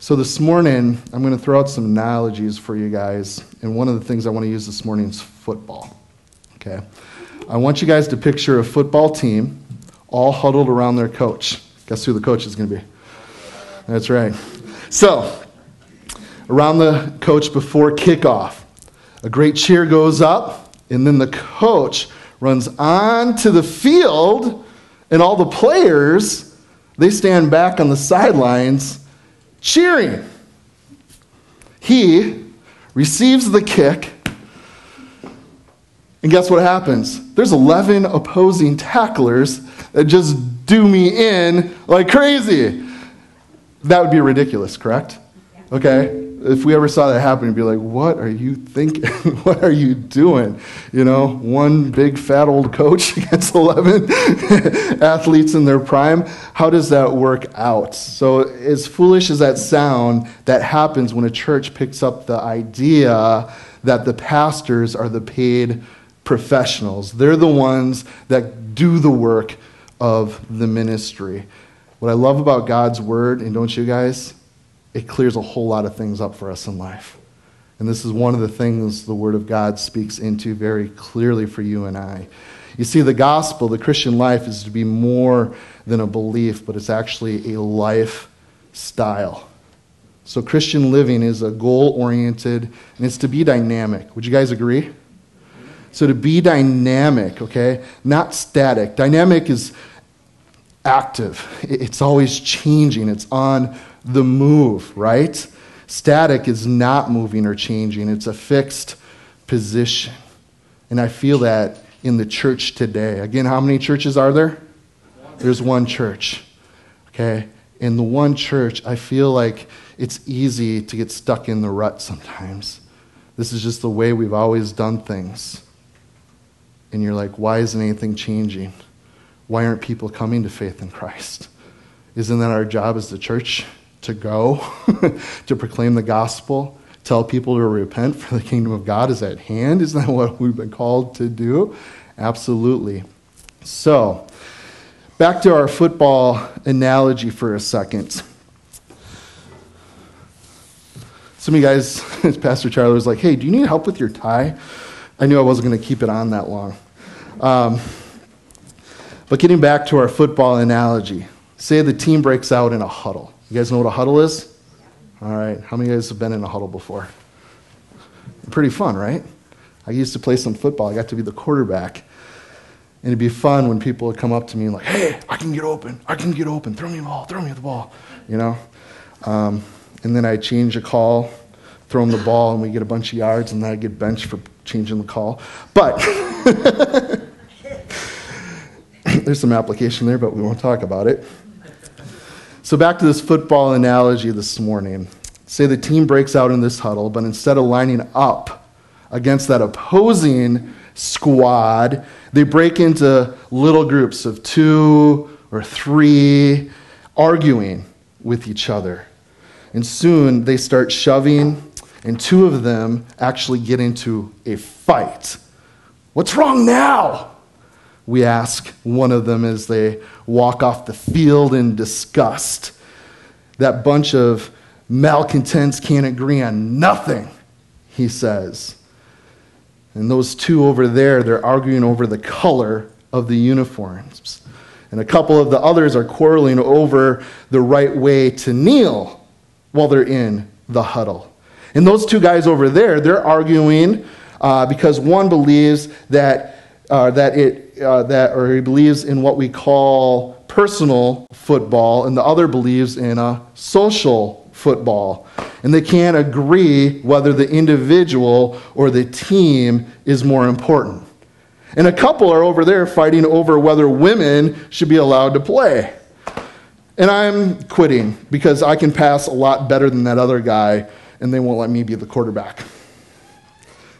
So, this morning, I'm going to throw out some analogies for you guys. And one of the things I want to use this morning is football. Okay? I want you guys to picture a football team all huddled around their coach. Guess who the coach is going to be? That's right. So, around the coach before kickoff, a great cheer goes up, and then the coach runs onto the field, and all the players, they stand back on the sidelines cheering. He receives the kick, and guess what happens? There's 11 opposing tacklers that just do me in like crazy. That would be ridiculous, correct? Okay? If we ever saw that happen, we'd be like, what are you thinking? what are you doing? You know, one big fat old coach against 11 athletes in their prime. How does that work out? So, as foolish as that sound, that happens when a church picks up the idea that the pastors are the paid professionals. They're the ones that do the work of the ministry. What I love about God's word, and don't you guys, it clears a whole lot of things up for us in life. And this is one of the things the Word of God speaks into very clearly for you and I. You see, the gospel, the Christian life, is to be more than a belief, but it's actually a lifestyle. So, Christian living is a goal oriented and it's to be dynamic. Would you guys agree? So, to be dynamic, okay, not static. Dynamic is active, it's always changing, it's on the move, right? Static is not moving or changing, it's a fixed position. And I feel that in the church today. Again, how many churches are there? There's one church. Okay? In the one church, I feel like it's easy to get stuck in the rut sometimes. This is just the way we've always done things. And you're like, why isn't anything changing? Why aren't people coming to faith in Christ? Isn't that our job as the church? To go, to proclaim the gospel, tell people to repent, for the kingdom of God is at hand. Isn't that what we've been called to do? Absolutely. So, back to our football analogy for a second. Some of you guys, Pastor Charlie was like, hey, do you need help with your tie? I knew I wasn't going to keep it on that long. Um, but getting back to our football analogy, say the team breaks out in a huddle. You guys know what a huddle is? All right. How many of you guys have been in a huddle before? Pretty fun, right? I used to play some football. I got to be the quarterback. And it'd be fun when people would come up to me and like, hey, I can get open. I can get open. Throw me the ball. Throw me the ball. You know? Um, and then I'd change a call, throw them the ball, and we get a bunch of yards, and then I'd get benched for changing the call. But there's some application there, but we won't talk about it. So, back to this football analogy this morning. Say the team breaks out in this huddle, but instead of lining up against that opposing squad, they break into little groups of two or three, arguing with each other. And soon they start shoving, and two of them actually get into a fight. What's wrong now? We ask one of them as they walk off the field in disgust. That bunch of malcontents can't agree on nothing, he says. And those two over there, they're arguing over the color of the uniforms. And a couple of the others are quarreling over the right way to kneel while they're in the huddle. And those two guys over there, they're arguing uh, because one believes that, uh, that it uh, that, or he believes in what we call personal football, and the other believes in a social football. And they can't agree whether the individual or the team is more important. And a couple are over there fighting over whether women should be allowed to play. And I'm quitting because I can pass a lot better than that other guy, and they won't let me be the quarterback.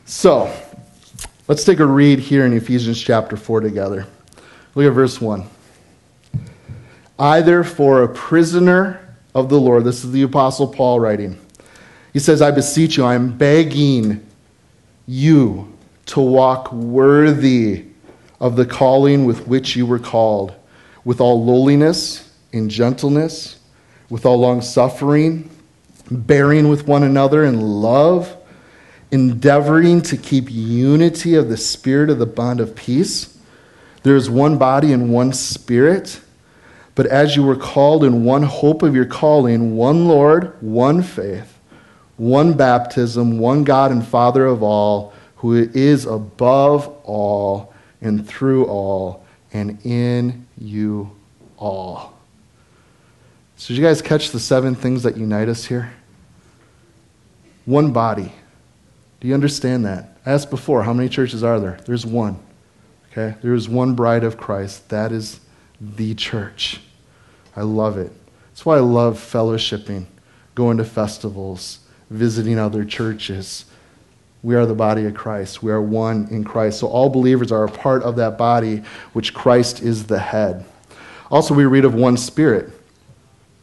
So, Let's take a read here in Ephesians chapter 4 together. Look at verse 1. Either for a prisoner of the Lord, this is the Apostle Paul writing. He says, I beseech you, I am begging you to walk worthy of the calling with which you were called, with all lowliness and gentleness, with all long suffering bearing with one another in love, endeavoring to keep unity of the Spirit of the bond of peace. There is one body and one Spirit, but as you were called in one hope of your calling, one Lord, one faith, one baptism, one God and Father of all, who is above all and through all and in you all. So, did you guys catch the seven things that unite us here? One body. Do you understand that? I asked before, how many churches are there? There's one. Okay? There is one bride of Christ. That is the church. I love it. That's why I love fellowshipping, going to festivals, visiting other churches. We are the body of Christ. We are one in Christ. So all believers are a part of that body, which Christ is the head. Also, we read of one spirit.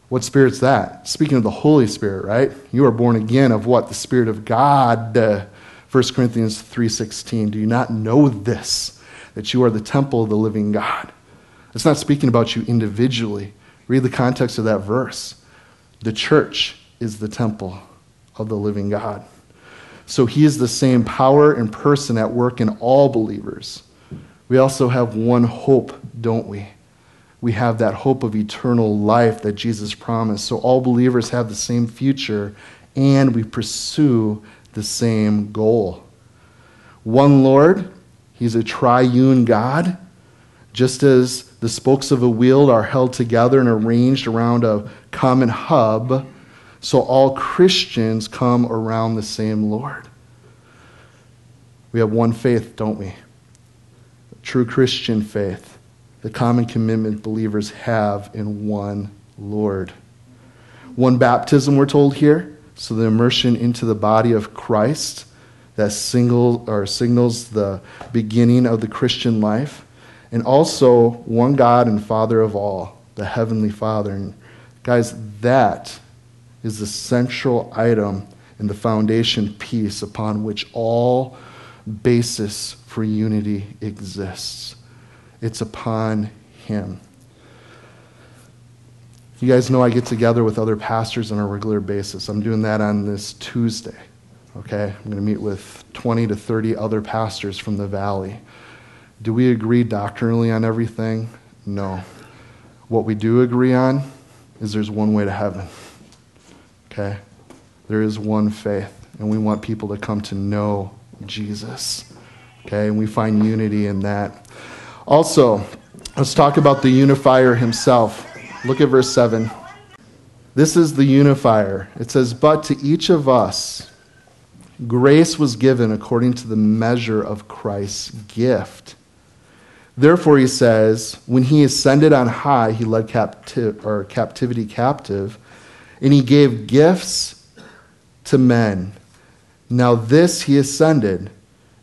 What spirit's that? Speaking of the Holy Spirit, right? You are born again of what? The Spirit of God. 1 Corinthians 3:16. Do you not know this that you are the temple of the living God? It's not speaking about you individually. Read the context of that verse. The church is the temple of the living God. So he is the same power and person at work in all believers. We also have one hope, don't we? We have that hope of eternal life that Jesus promised. So all believers have the same future and we pursue the same goal. One Lord, He's a triune God. Just as the spokes of a wheel are held together and arranged around a common hub, so all Christians come around the same Lord. We have one faith, don't we? True Christian faith the common commitment believers have in one Lord. One baptism, we're told here, so the immersion into the body of Christ that single or signals the beginning of the Christian life, and also one God and Father of all, the Heavenly Father. And guys, that is the central item and the foundation piece upon which all basis for unity exists it's upon Him. You guys know I get together with other pastors on a regular basis. I'm doing that on this Tuesday. Okay? I'm going to meet with 20 to 30 other pastors from the valley. Do we agree doctrinally on everything? No. What we do agree on is there's one way to heaven. Okay? There is one faith, and we want people to come to know Jesus. Okay? And we find unity in that. Also, let's talk about the unifier himself. Look at verse 7. This is the unifier. It says, But to each of us, grace was given according to the measure of Christ's gift. Therefore, he says, when he ascended on high, he led capti- or captivity captive, and he gave gifts to men. Now, this he ascended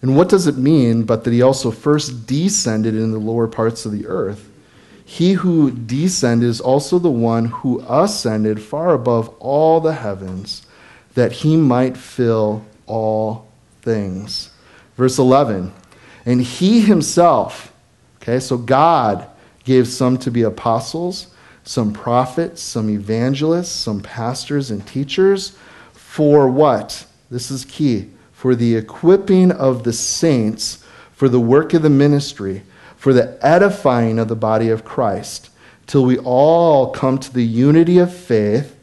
and what does it mean but that he also first descended in the lower parts of the earth? He who descended is also the one who ascended far above all the heavens, that he might fill all things. Verse 11, and he himself, okay, so God gave some to be apostles, some prophets, some evangelists, some pastors and teachers, for what? This is key for the equipping of the saints for the work of the ministry, for the edifying of the body of Christ, till we all come to the unity of faith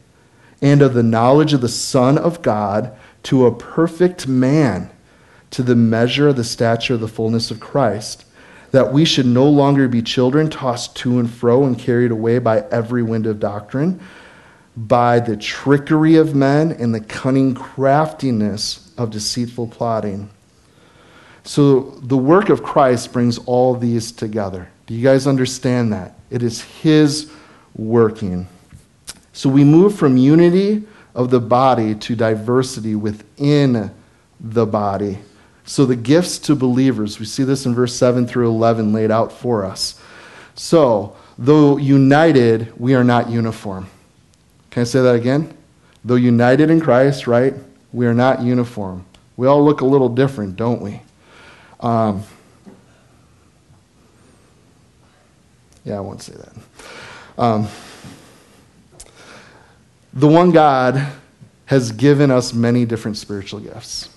and of the knowledge of the Son of God to a perfect man, to the measure of the stature of the fullness of Christ, that we should no longer be children tossed to and fro and carried away by every wind of doctrine, by the trickery of men and the cunning craftiness of deceitful plotting. So the work of Christ brings all these together. Do you guys understand that? It is His working. So we move from unity of the body to diversity within the body. So the gifts to believers, we see this in verse 7 through 11 laid out for us. So, though united, we are not uniform. Can I say that again? Though united in Christ, right? We are not uniform. We all look a little different, don't we? Um, yeah, I won't say that. Um, the one God has given us many different spiritual gifts.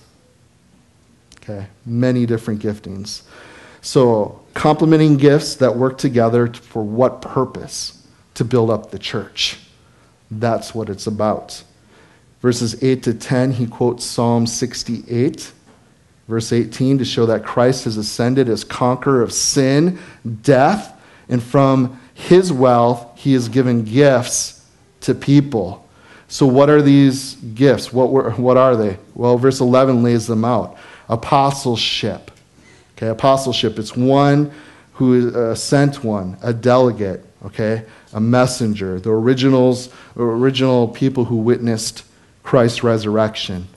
Okay, many different giftings. So, complementing gifts that work together for what purpose? To build up the church. That's what it's about. Verses 8 to 10, he quotes Psalm 68, verse 18, to show that Christ has ascended as conqueror of sin, death, and from his wealth, he has given gifts to people. So, what are these gifts? What, were, what are they? Well, verse 11 lays them out apostleship. Okay, apostleship, it's one who is a sent one, a delegate, okay, a messenger, the originals, original people who witnessed Christ's resurrection.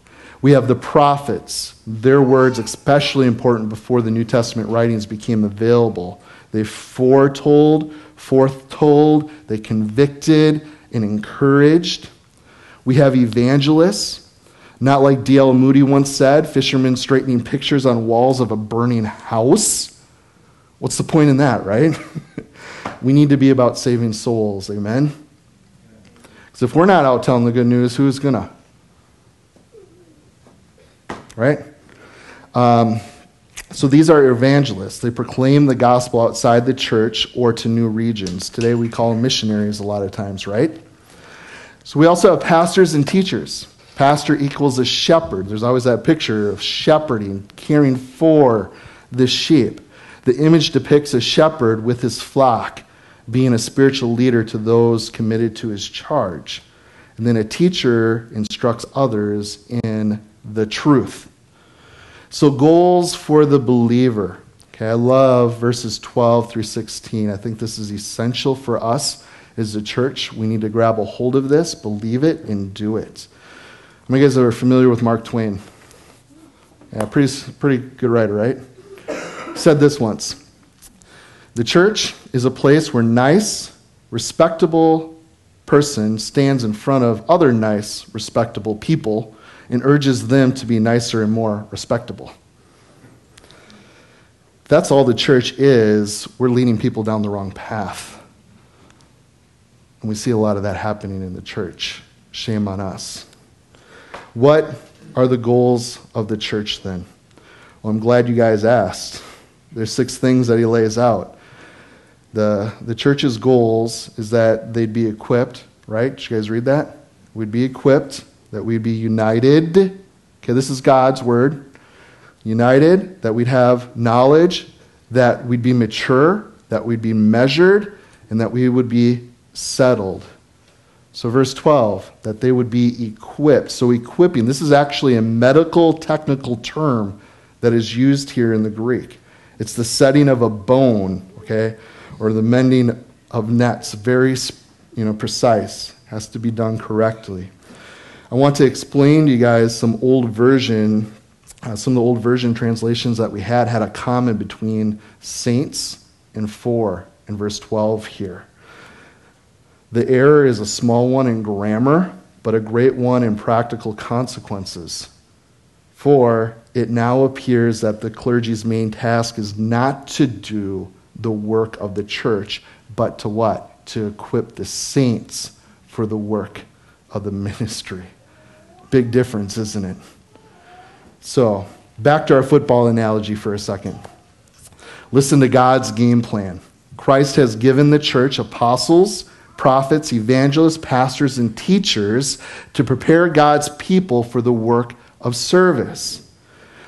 We have the prophets, their words especially important before the New Testament writings became available. They foretold, foretold, they convicted and encouraged. We have evangelists, not like D.L. Moody once said, fishermen straightening pictures on walls of a burning house. What's the point in that, right? we need to be about saving souls, amen? Because if we're not out telling the good news, who's going to? Right? Um, so these are evangelists. They proclaim the gospel outside the church or to new regions. Today we call them missionaries a lot of times, right? So we also have pastors and teachers. Pastor equals a shepherd. There's always that picture of shepherding, caring for the sheep. The image depicts a shepherd with his flock, being a spiritual leader to those committed to his charge. And then a teacher instructs others in the truth. So, goals for the believer. Okay, I love verses 12 through 16. I think this is essential for us as a church. We need to grab a hold of this, believe it, and do it. How many guys are familiar with Mark Twain? Yeah, pretty, pretty good writer, right? Said this once The church is a place where nice, respectable person stands in front of other nice, respectable people and urges them to be nicer and more respectable. That's all the church is. We're leading people down the wrong path. And we see a lot of that happening in the church. Shame on us. What are the goals of the church then? Well, I'm glad you guys asked. There's six things that he lays out. The, the church's goals is that they'd be equipped, right? Did you guys read that? We'd be equipped, that we'd be united. Okay, this is God's word. United, that we'd have knowledge, that we'd be mature, that we'd be measured, and that we would be settled. So, verse 12, that they would be equipped. So, equipping, this is actually a medical technical term that is used here in the Greek. It's the setting of a bone, okay, or the mending of nets. Very, you know, precise. Has to be done correctly. I want to explain to you guys some old version, uh, some of the old version translations that we had had a comment between saints and four in verse 12 here. The error is a small one in grammar, but a great one in practical consequences. For it now appears that the clergy's main task is not to do the work of the church, but to what? To equip the saints for the work of the ministry. Big difference, isn't it? So, back to our football analogy for a second. Listen to God's game plan. Christ has given the church apostles, prophets, evangelists, pastors, and teachers to prepare God's people for the work of service.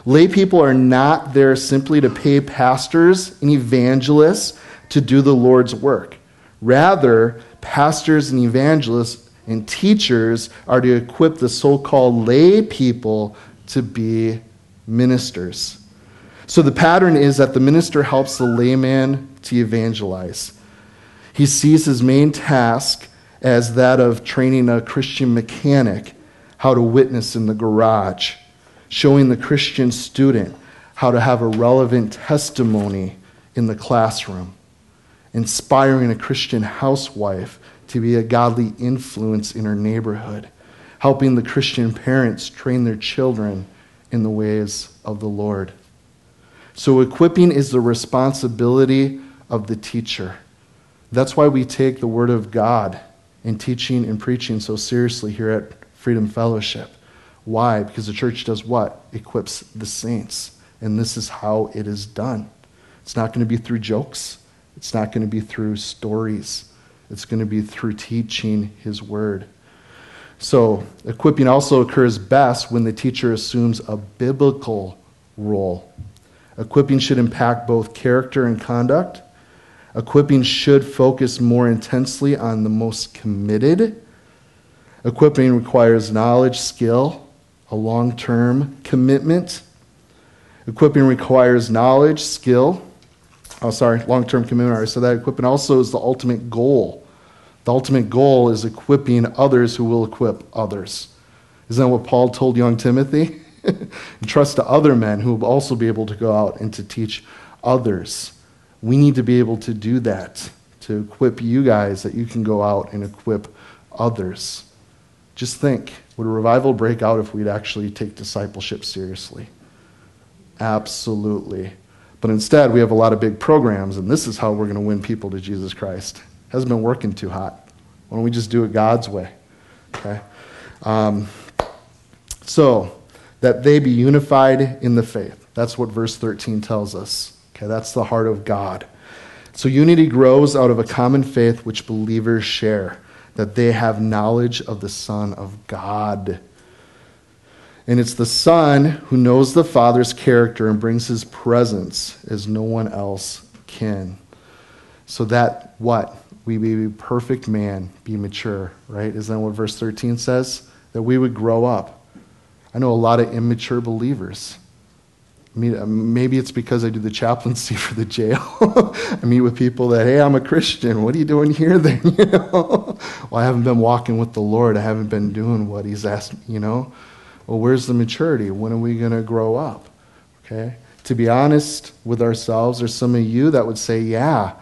Lay people are not there simply to pay pastors and evangelists to do the Lord's work. Rather, pastors and evangelists and teachers are to equip the so called lay people to be ministers. So the pattern is that the minister helps the layman to evangelize. He sees his main task as that of training a Christian mechanic how to witness in the garage, showing the Christian student how to have a relevant testimony in the classroom, inspiring a Christian housewife to be a godly influence in her neighborhood, helping the Christian parents train their children in the ways of the Lord. So, equipping is the responsibility of the teacher. That's why we take the Word of God in teaching and preaching so seriously here at Freedom Fellowship. Why? Because the church does what? Equips the saints. And this is how it is done. It's not going to be through jokes, it's not going to be through stories, it's going to be through teaching His Word. So, equipping also occurs best when the teacher assumes a biblical role. Equipping should impact both character and conduct. Equipping should focus more intensely on the most committed. Equipping requires knowledge, skill, a long term commitment. Equipping requires knowledge, skill. Oh, sorry, long term commitment. So that equipping also is the ultimate goal. The ultimate goal is equipping others who will equip others. Isn't that what Paul told young Timothy? Trust to other men who will also be able to go out and to teach others. We need to be able to do that, to equip you guys that you can go out and equip others. Just think would a revival break out if we'd actually take discipleship seriously? Absolutely. But instead, we have a lot of big programs, and this is how we're going to win people to Jesus Christ. Hasn't been working too hot. Why don't we just do it God's way? Okay? Um, so, that they be unified in the faith. That's what verse 13 tells us. Okay, that's the heart of God. So, unity grows out of a common faith which believers share, that they have knowledge of the Son of God. And it's the Son who knows the Father's character and brings his presence as no one else can. So that what? We be perfect man, be mature, right? Isn't that what verse 13 says? That we would grow up. I know a lot of immature believers. I mean, uh, maybe it's because I do the chaplaincy for the jail. I meet with people that, hey, I'm a Christian. What are you doing here then? You know, well, I haven't been walking with the Lord. I haven't been doing what He's asked. me, You know, well, where's the maturity? When are we going to grow up? Okay. To be honest with ourselves, there's some of you that would say, yeah,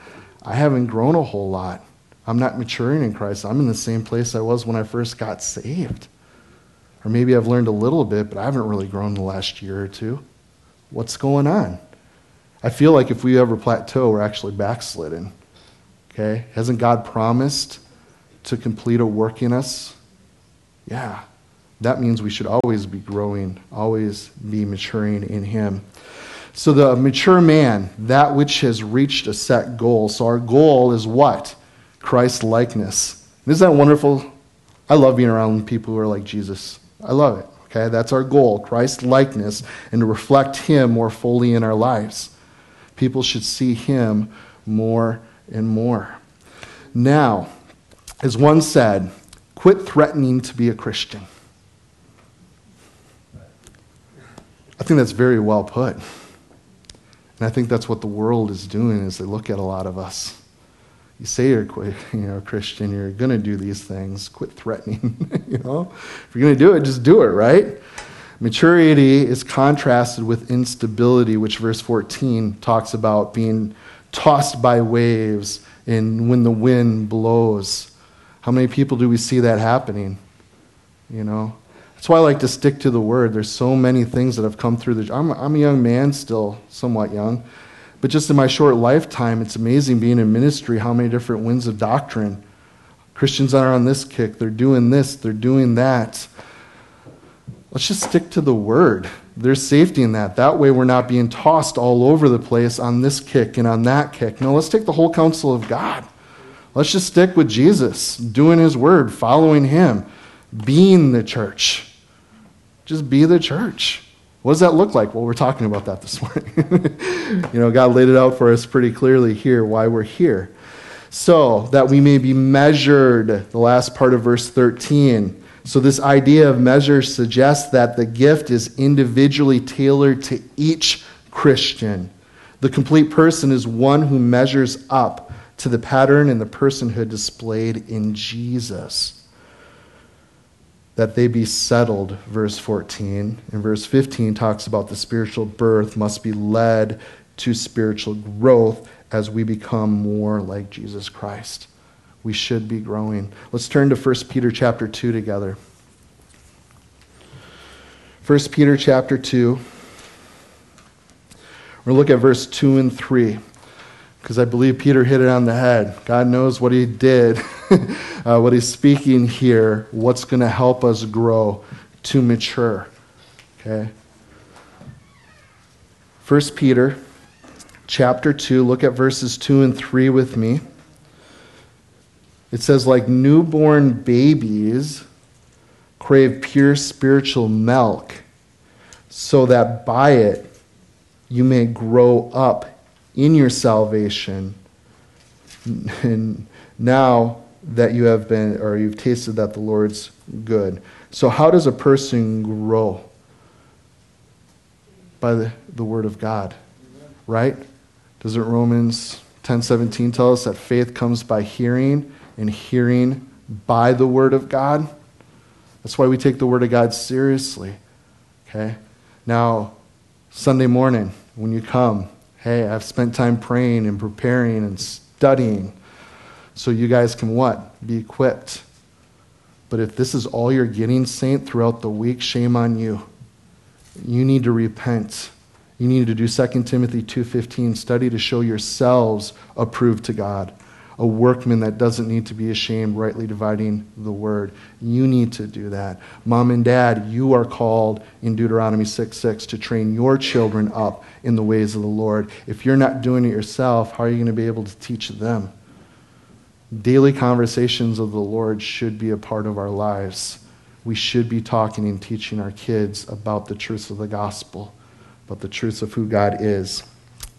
I haven't grown a whole lot. I'm not maturing in Christ. I'm in the same place I was when I first got saved. Or maybe I've learned a little bit, but I haven't really grown the last year or two. What's going on? I feel like if we ever plateau, we're actually backslidden. Okay? Hasn't God promised to complete a work in us? Yeah. That means we should always be growing, always be maturing in Him. So, the mature man, that which has reached a set goal. So, our goal is what? Christ likeness. Isn't that wonderful? I love being around people who are like Jesus. I love it. Okay, that's our goal Christ likeness and to reflect Him more fully in our lives. People should see Him more and more. Now, as one said, quit threatening to be a Christian. I think that's very well put. And I think that's what the world is doing is they look at a lot of us. You say you're you a Christian, you're going to do these things. Quit threatening. you know, if you're going to do it, just do it, right? Maturity is contrasted with instability, which verse 14 talks about being tossed by waves and when the wind blows. How many people do we see that happening? You know, that's why I like to stick to the word. There's so many things that have come through the. I'm, I'm a young man still, somewhat young. But just in my short lifetime, it's amazing being in ministry how many different winds of doctrine. Christians are on this kick, they're doing this, they're doing that. Let's just stick to the word. There's safety in that. That way, we're not being tossed all over the place on this kick and on that kick. No, let's take the whole counsel of God. Let's just stick with Jesus, doing his word, following him, being the church. Just be the church. What does that look like? Well, we're talking about that this morning. you know, God laid it out for us pretty clearly here why we're here. So that we may be measured, the last part of verse 13. So, this idea of measure suggests that the gift is individually tailored to each Christian. The complete person is one who measures up to the pattern and the personhood displayed in Jesus that they be settled, verse 14. And verse 15 talks about the spiritual birth must be led to spiritual growth as we become more like Jesus Christ. We should be growing. Let's turn to 1 Peter chapter 2 together. 1 Peter chapter 2. We're going to look at verse 2 and 3. Because I believe Peter hit it on the head. God knows what he did, uh, what he's speaking here, what's going to help us grow to mature. Okay? 1 Peter chapter 2, look at verses 2 and 3 with me. It says, like newborn babies, crave pure spiritual milk, so that by it you may grow up in your salvation. And now that you have been, or you've tasted that the Lord's good. So, how does a person grow? By the, the Word of God, right? Doesn't Romans 10:17 tell us that faith comes by hearing and hearing by the Word of God? That's why we take the Word of God seriously. Okay? Now, Sunday morning, when you come, hey, I've spent time praying and preparing and studying so you guys can what? Be equipped. But if this is all you're getting, saint, throughout the week, shame on you. You need to repent. You need to do 2 Timothy 2:15 study to show yourselves approved to God a workman that doesn't need to be ashamed, rightly dividing the word. You need to do that. Mom and dad, you are called in Deuteronomy 6 6 to train your children up in the ways of the Lord. If you're not doing it yourself, how are you going to be able to teach them? Daily conversations of the Lord should be a part of our lives. We should be talking and teaching our kids about the truths of the gospel, about the truths of who God is.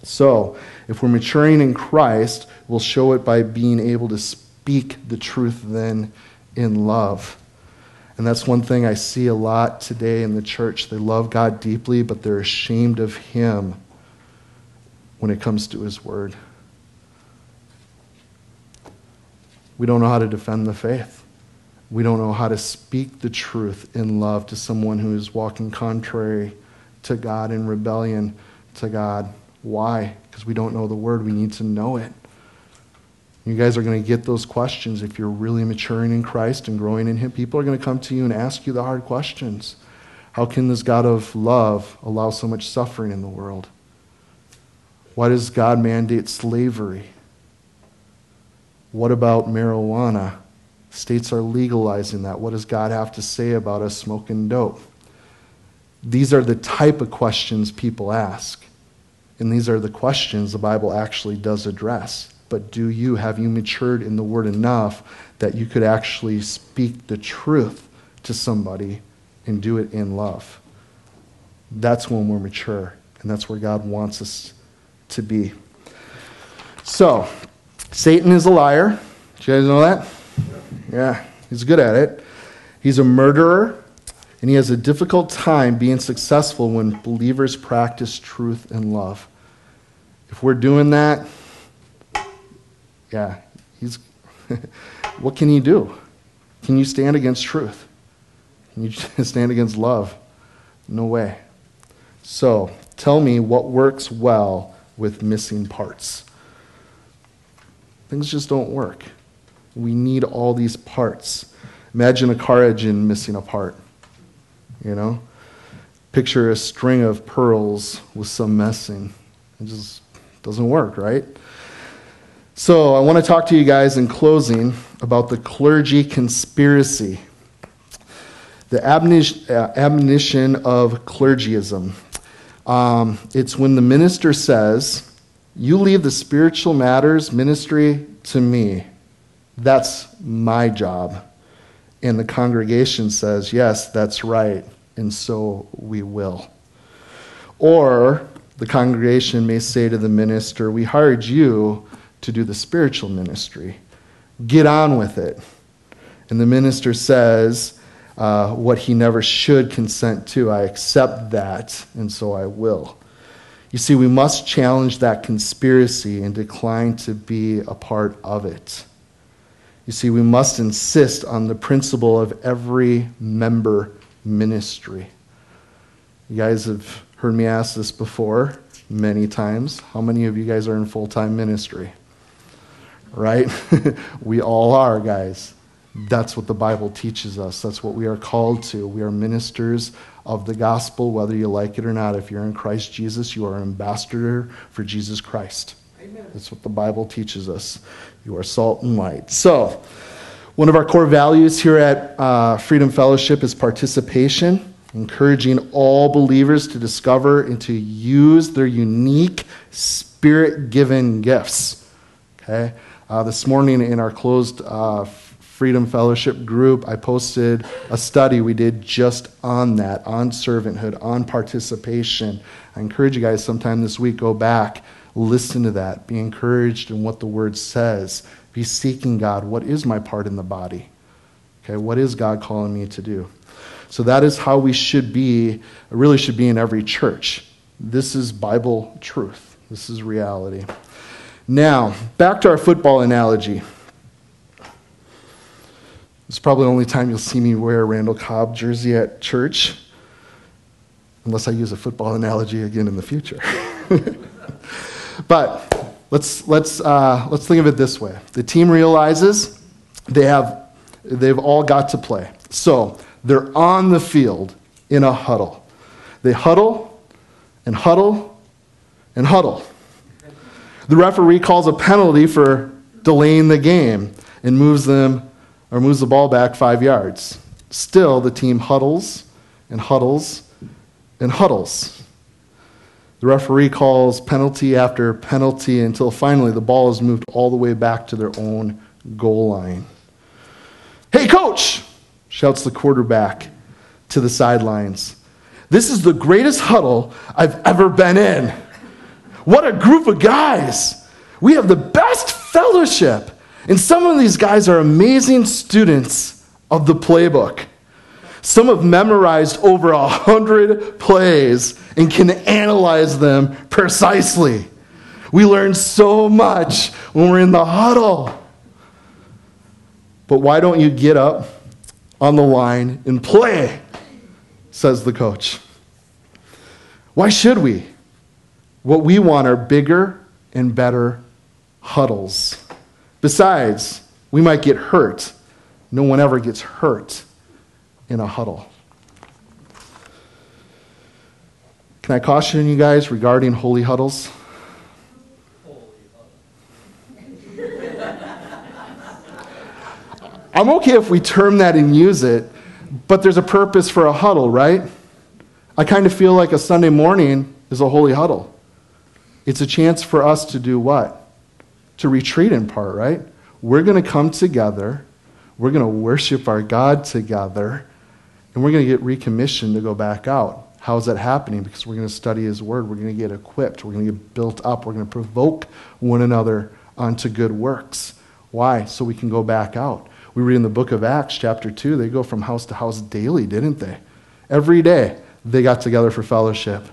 So, if we're maturing in Christ, we'll show it by being able to speak the truth then in love. And that's one thing I see a lot today in the church. They love God deeply, but they're ashamed of Him when it comes to His Word. We don't know how to defend the faith. We don't know how to speak the truth in love to someone who is walking contrary to God in rebellion to God. Why? Because we don't know the word. We need to know it. You guys are going to get those questions if you're really maturing in Christ and growing in Him. People are going to come to you and ask you the hard questions. How can this God of love allow so much suffering in the world? Why does God mandate slavery? What about marijuana? States are legalizing that. What does God have to say about us smoking dope? These are the type of questions people ask. And these are the questions the Bible actually does address. But do you, have you matured in the Word enough that you could actually speak the truth to somebody and do it in love? That's when we're mature. And that's where God wants us to be. So, Satan is a liar. Do you guys know that? Yeah, he's good at it. He's a murderer, and he has a difficult time being successful when believers practice truth and love. If we're doing that, yeah, he's what can he do? Can you stand against truth? Can you stand against love? No way. So, tell me what works well with missing parts. Things just don't work. We need all these parts. Imagine a car engine missing a part. You know? Picture a string of pearls with some messing. It just doesn't work, right? So, I want to talk to you guys in closing about the clergy conspiracy, the uh, admonition of clergyism. Um, it's when the minister says, You leave the spiritual matters ministry to me. That's my job. And the congregation says, Yes, that's right, and so we will. Or the congregation may say to the minister, We hired you to do the spiritual ministry. Get on with it. And the minister says, uh, What he never should consent to, I accept that, and so I will. You see, we must challenge that conspiracy and decline to be a part of it. You see, we must insist on the principle of every member ministry. You guys have heard me ask this before many times. How many of you guys are in full time ministry? Right? we all are, guys. That's what the Bible teaches us. That's what we are called to. We are ministers of the gospel, whether you like it or not. If you're in Christ Jesus, you are an ambassador for Jesus Christ. Amen. That's what the Bible teaches us. You are salt and light. So, one of our core values here at uh, Freedom Fellowship is participation, encouraging all believers to discover and to use their unique spirit given gifts. Okay? Uh, this morning in our closed uh, Freedom Fellowship group, I posted a study we did just on that, on servanthood, on participation. I encourage you guys sometime this week, go back, listen to that, be encouraged in what the word says, be seeking God. What is my part in the body? Okay, what is God calling me to do? So that is how we should be, really should be in every church. This is Bible truth. This is reality. Now, back to our football analogy. It's probably the only time you'll see me wear a Randall Cobb jersey at church, unless I use a football analogy again in the future. but let's, let's, uh, let's think of it this way the team realizes they have, they've all got to play. So they're on the field in a huddle. They huddle and huddle and huddle. The referee calls a penalty for delaying the game and moves them or moves the ball back five yards. Still, the team huddles and huddles and huddles. The referee calls penalty after penalty until finally the ball is moved all the way back to their own goal line. Hey, coach! shouts the quarterback to the sidelines. This is the greatest huddle I've ever been in. What a group of guys! We have the best fellowship. And some of these guys are amazing students of the playbook. Some have memorized over a hundred plays and can analyze them precisely. We learn so much when we're in the huddle. But why don't you get up on the line and play? Says the coach. Why should we? What we want are bigger and better huddles. Besides, we might get hurt. No one ever gets hurt in a huddle. Can I caution you guys regarding holy huddles? I'm okay if we term that and use it, but there's a purpose for a huddle, right? I kind of feel like a Sunday morning is a holy huddle. It's a chance for us to do what? to retreat in part, right? We're going to come together, we're going to worship our God together, and we're going to get recommissioned to go back out. How is that happening? Because we're going to study His Word, we're going to get equipped, we're going to get built up, we're going to provoke one another unto good works. Why? So we can go back out. We read in the book of Acts, chapter 2, they go from house to house daily, didn't they? Every day they got together for fellowship.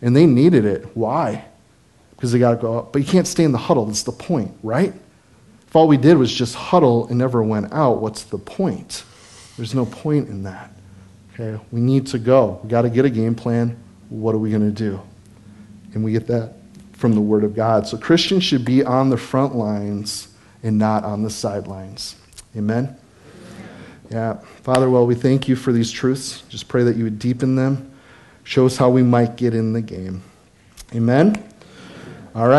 And they needed it. Why? because they got to go up. But you can't stay in the huddle. That's the point, right? If all we did was just huddle and never went out, what's the point? There's no point in that. Okay, we need to go. We got to get a game plan. What are we going to do? And we get that from the Word of God. So Christians should be on the front lines and not on the sidelines. Amen? Yeah. Father, well, we thank you for these truths. Just pray that you would deepen them. Show us how we might get in the game. Amen?